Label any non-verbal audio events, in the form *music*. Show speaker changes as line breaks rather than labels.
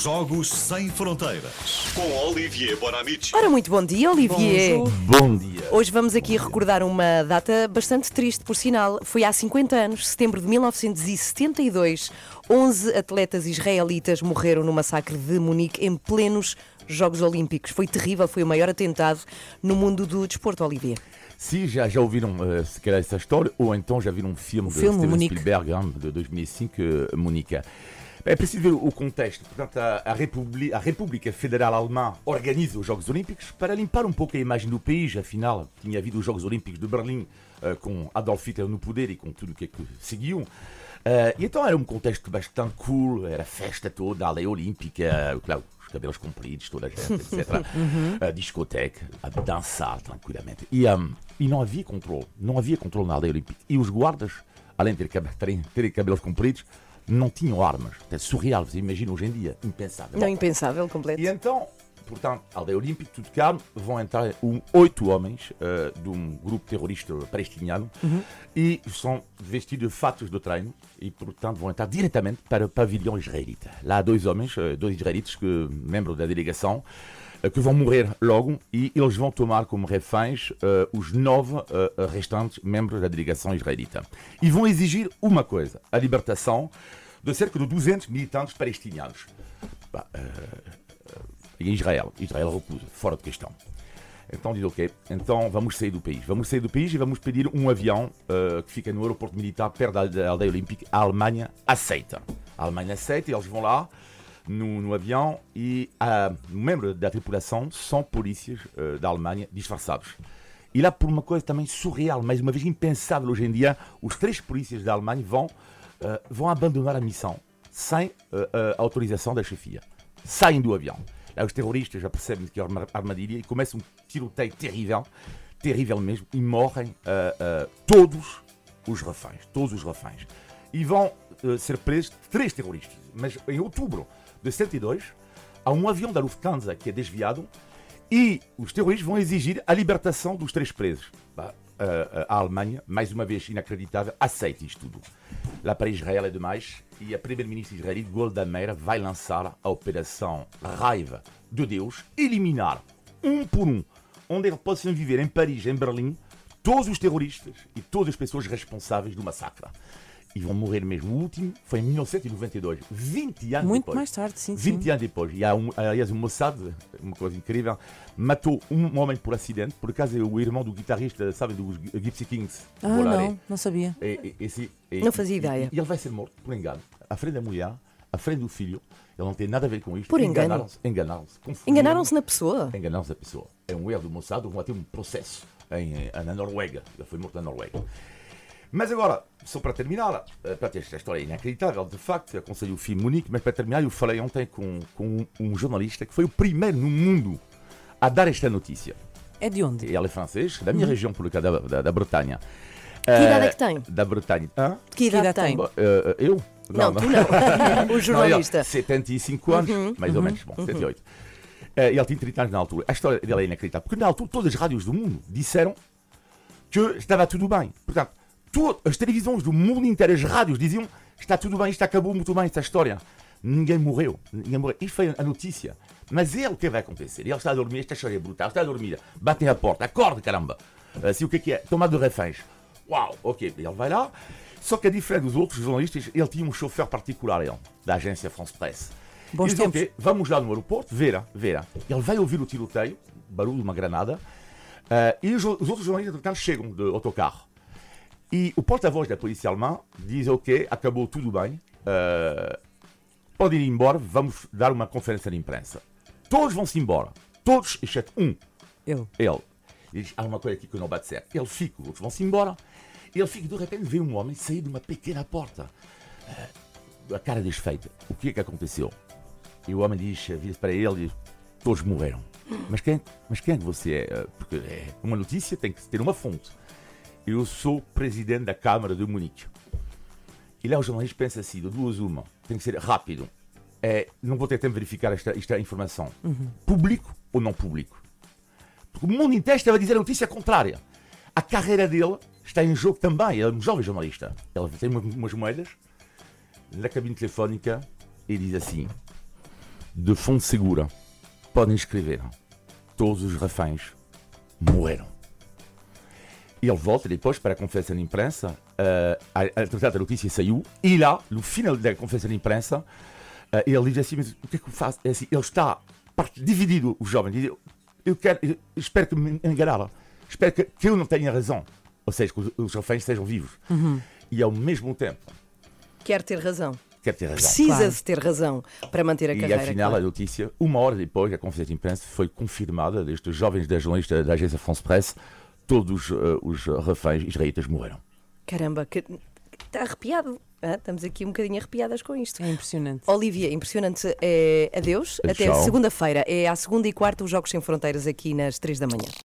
Jogos Sem Fronteiras. Com Olivier Bonamici.
Ora, muito bom dia, Olivier.
Bom dia.
Hoje vamos aqui recordar uma data bastante triste, por sinal. Foi há 50 anos, setembro de 1972. 11 atletas israelitas morreram no massacre de Munique em plenos Jogos Olímpicos. Foi terrível, foi o maior atentado no mundo do desporto, Olivier.
Se já, já ouviram uh, se calhar essa história, ou então já viram um filme de
filme,
Steven
Munique.
Spielberg hein, de 2005, uh, Munique. É preciso ver o contexto. Portanto, a, a, República, a República Federal Alemã organiza os Jogos Olímpicos para limpar um pouco a imagem do país. Afinal, tinha havido os Jogos Olímpicos de Berlim uh, com Adolf Hitler no poder e com tudo o que, é que seguiu. Uh, e então era um contexto bastante cool, era festa toda, a lei olímpica, claro, os cabelos compridos, toda a gente, *laughs* etc.
Uhum.
A discoteca, a dançar tranquilamente. E, um, e não havia controle, não havia controle na lei olímpica. E os guardas, além de terem, cabelos compridos, não tinham armas. É surreal, você imagina hoje em dia, impensável.
Não, impensável, completo.
E então, portanto, a aldeia olímpica, tudo calmo, vão entrar um, oito homens uh, de um grupo terrorista palestiniano
Uhum.
e são vestidos de fatos de treino e, portanto, vão entrar diretamente para o pavilhão israelita. Lá há dois homens, uh, dois israelitas, que, membros da delegação, uh, que vão morrer logo e eles vão tomar como reféns uh, os nove uh, restantes membros da delegação israelita. E vão exigir uma coisa: a libertação de cerca de 200 militantes palestinianos. Bah, em Israel. Israel recusa, fora de questão. Então diz ok, então vamos sair do país. Vamos sair do país e vamos pedir um avião uh, que fica no aeroporto militar perto da, aldeia olímpica. A Alemanha aceita. A Alemanha aceita e eles vão lá no, no avião e uh, membros da tripulação são polícias uh, da Alemanha disfarçados. E lá por uma coisa também surreal, mais uma vez impensável hoje em dia, os três polícias da Alemanha vão, vão abandonar a missão sem autorização da chefia. Saem do avião. Lá os terroristas já percebem que é uma armadilha e começam um tiroteio terrível, terrível mesmo, e morrem uh, uh, todos os reféns, todos os reféns. E vão uh, ser presos três terroristas. Mas em outubro de 72, há um avião da Lufthansa que é desviado e os terroristas vão exigir a libertação dos três presos. Bah, a Alemanha, mais uma vez inacreditável, aceita isto tudo. Lá para Israel é demais e a primeira-ministra israelita Golda Meir vai lançar a operação Raiva de Deus, eliminar um por um, onde eles possam viver em Paris, em Berlim, todos os terroristas e todas as pessoas responsáveis do massacre. E vão morrer mesmo. O último foi em 1992, 20 anos
Muito
depois.
mais tarde, sim,
20
sim.
anos depois. E há um, aliás, o Mossad, uma coisa incrível, matou um homem por acidente, por acaso é o irmão do guitarrista, sabe, dos Gypsy Kings.
Ah,
Volare.
não, não sabia.
E- e- esse- e-
Não fazia
e-
ideia.
E ele vai ser morto por engano. À frente da mulher, à frente do filho. Ele não tem nada a ver com isto.
Por engano?
Enganaram-se. Enganaram-se.
na pessoa.
Enganaram-se a pessoa. É um erro do Mossad. Vão ter um processo em, eh, na Noruega. Ele foi morto na Noruega. Mas agora, só para terminar, eh, para ter esta história é inacreditável, de facto, aconselho o filme Munique, mas para terminar, eu falei ontem com, com um jornalista que foi o primeiro no mundo a dar esta notícia.
É de onde?
Ele é francês, da minha região, por da, da, da Bretanha.
Que idade é que tem?
Da Bretanha. Hã?
Que idade,
idade
tem?
Eh, eu?
Não, tu não. *laughs* o jornalista. Uhum,
Não, ele, 75 anos, mais ou menos, bom, 78. Eh, ele tinha 30 anos na altura. A história dele é inacreditável, porque na altura todas as rádios do mundo disseram que estava tudo bem. Portanto, to- as televisões do mundo inteiro, as rádios diziam está tudo bem, isto acabou muito bem, esta história. Ninguém morreu, ninguém morreu. Isto foi a notícia. Mas ele, o que vai acontecer? Ele está a dormir, esta história é brutal, está a dormir, batem a porta, acorde, caramba. Assim, o que é que é? De reféns. Uau, ok, ele vai lá. Só que a diferença dos outros jornalistas, ele tinha um chofer particular, ele, da agência France Presse.
Bons
Eles,
tempos.
ok, vamos lá no aeroporto, ver, ver. Ele vai ouvir o tiroteio, barulho de uma granada, eh, e os, os outros jornalistas, entretanto, chegam de autocarro. E o porta-voz da polícia alemã diz: Ok, acabou tudo bem, eh, podem ir embora, vamos dar uma conferência de imprensa. Todos vão-se embora, todos, exceto um, ele. Ele diz: Há uma coisa aqui que não bate certo. Ele fica, os outros vão-se embora. Ele fica, de repente, vê um homem sair de uma pequena porta. Eh, a cara desfeita. O que é que aconteceu? E o homem diz, vira para ele e diz: Todos morreram. Mas quem, mas quem é que você é? Eh, Porque é uma notícia tem que ter uma fonte. Eu sou presidente da Câmara de Munique. E lá o jornalista pensa assim: de duas uma, tem que ser rápido. É, não vou ter tempo de verificar esta, esta informação. Público ou não público? Porque o mundo inteiro estava a dizer a notícia contrária. A carreira dele está em jogo também. Ele é um jovem jornalista. Ele tem uma- umas moedas na cabine telefónica e diz assim: de fonte segura, podem escrever: todos os reféns morreram. E ele volta depois para a conferência de imprensa, uh, a, a, a notícia saiu, e lá, no final da conferência de imprensa, uh, ele diz assim: Mas o que é que eu faço? É assim, ele está dividido, o jovem, diz, eu, quero, eu espero que me enganara, espero que, que, eu não tenha razão, ou seja, que os, os reféns estejam vivos. Uhum. E ao mesmo tempo.
Quer ter razão.
Quer ter razão.
Precisa claro. de ter razão para manter a carreira.
E afinal, claro. a notícia, uma hora depois da conferência de imprensa, foi confirmada destes jovens da jornalista da agência France Presse todos uh, os reféns israelitas morreram.
Caramba, que... está arrepiado. Ah, estamos aqui um bocadinho arrepiadas com isto.
É impressionante.
Olivia, impressionante. É, adeus. Até segunda-feira. É à segunda e quarta os Jogos Sem Fronteiras aqui nas três da manhã.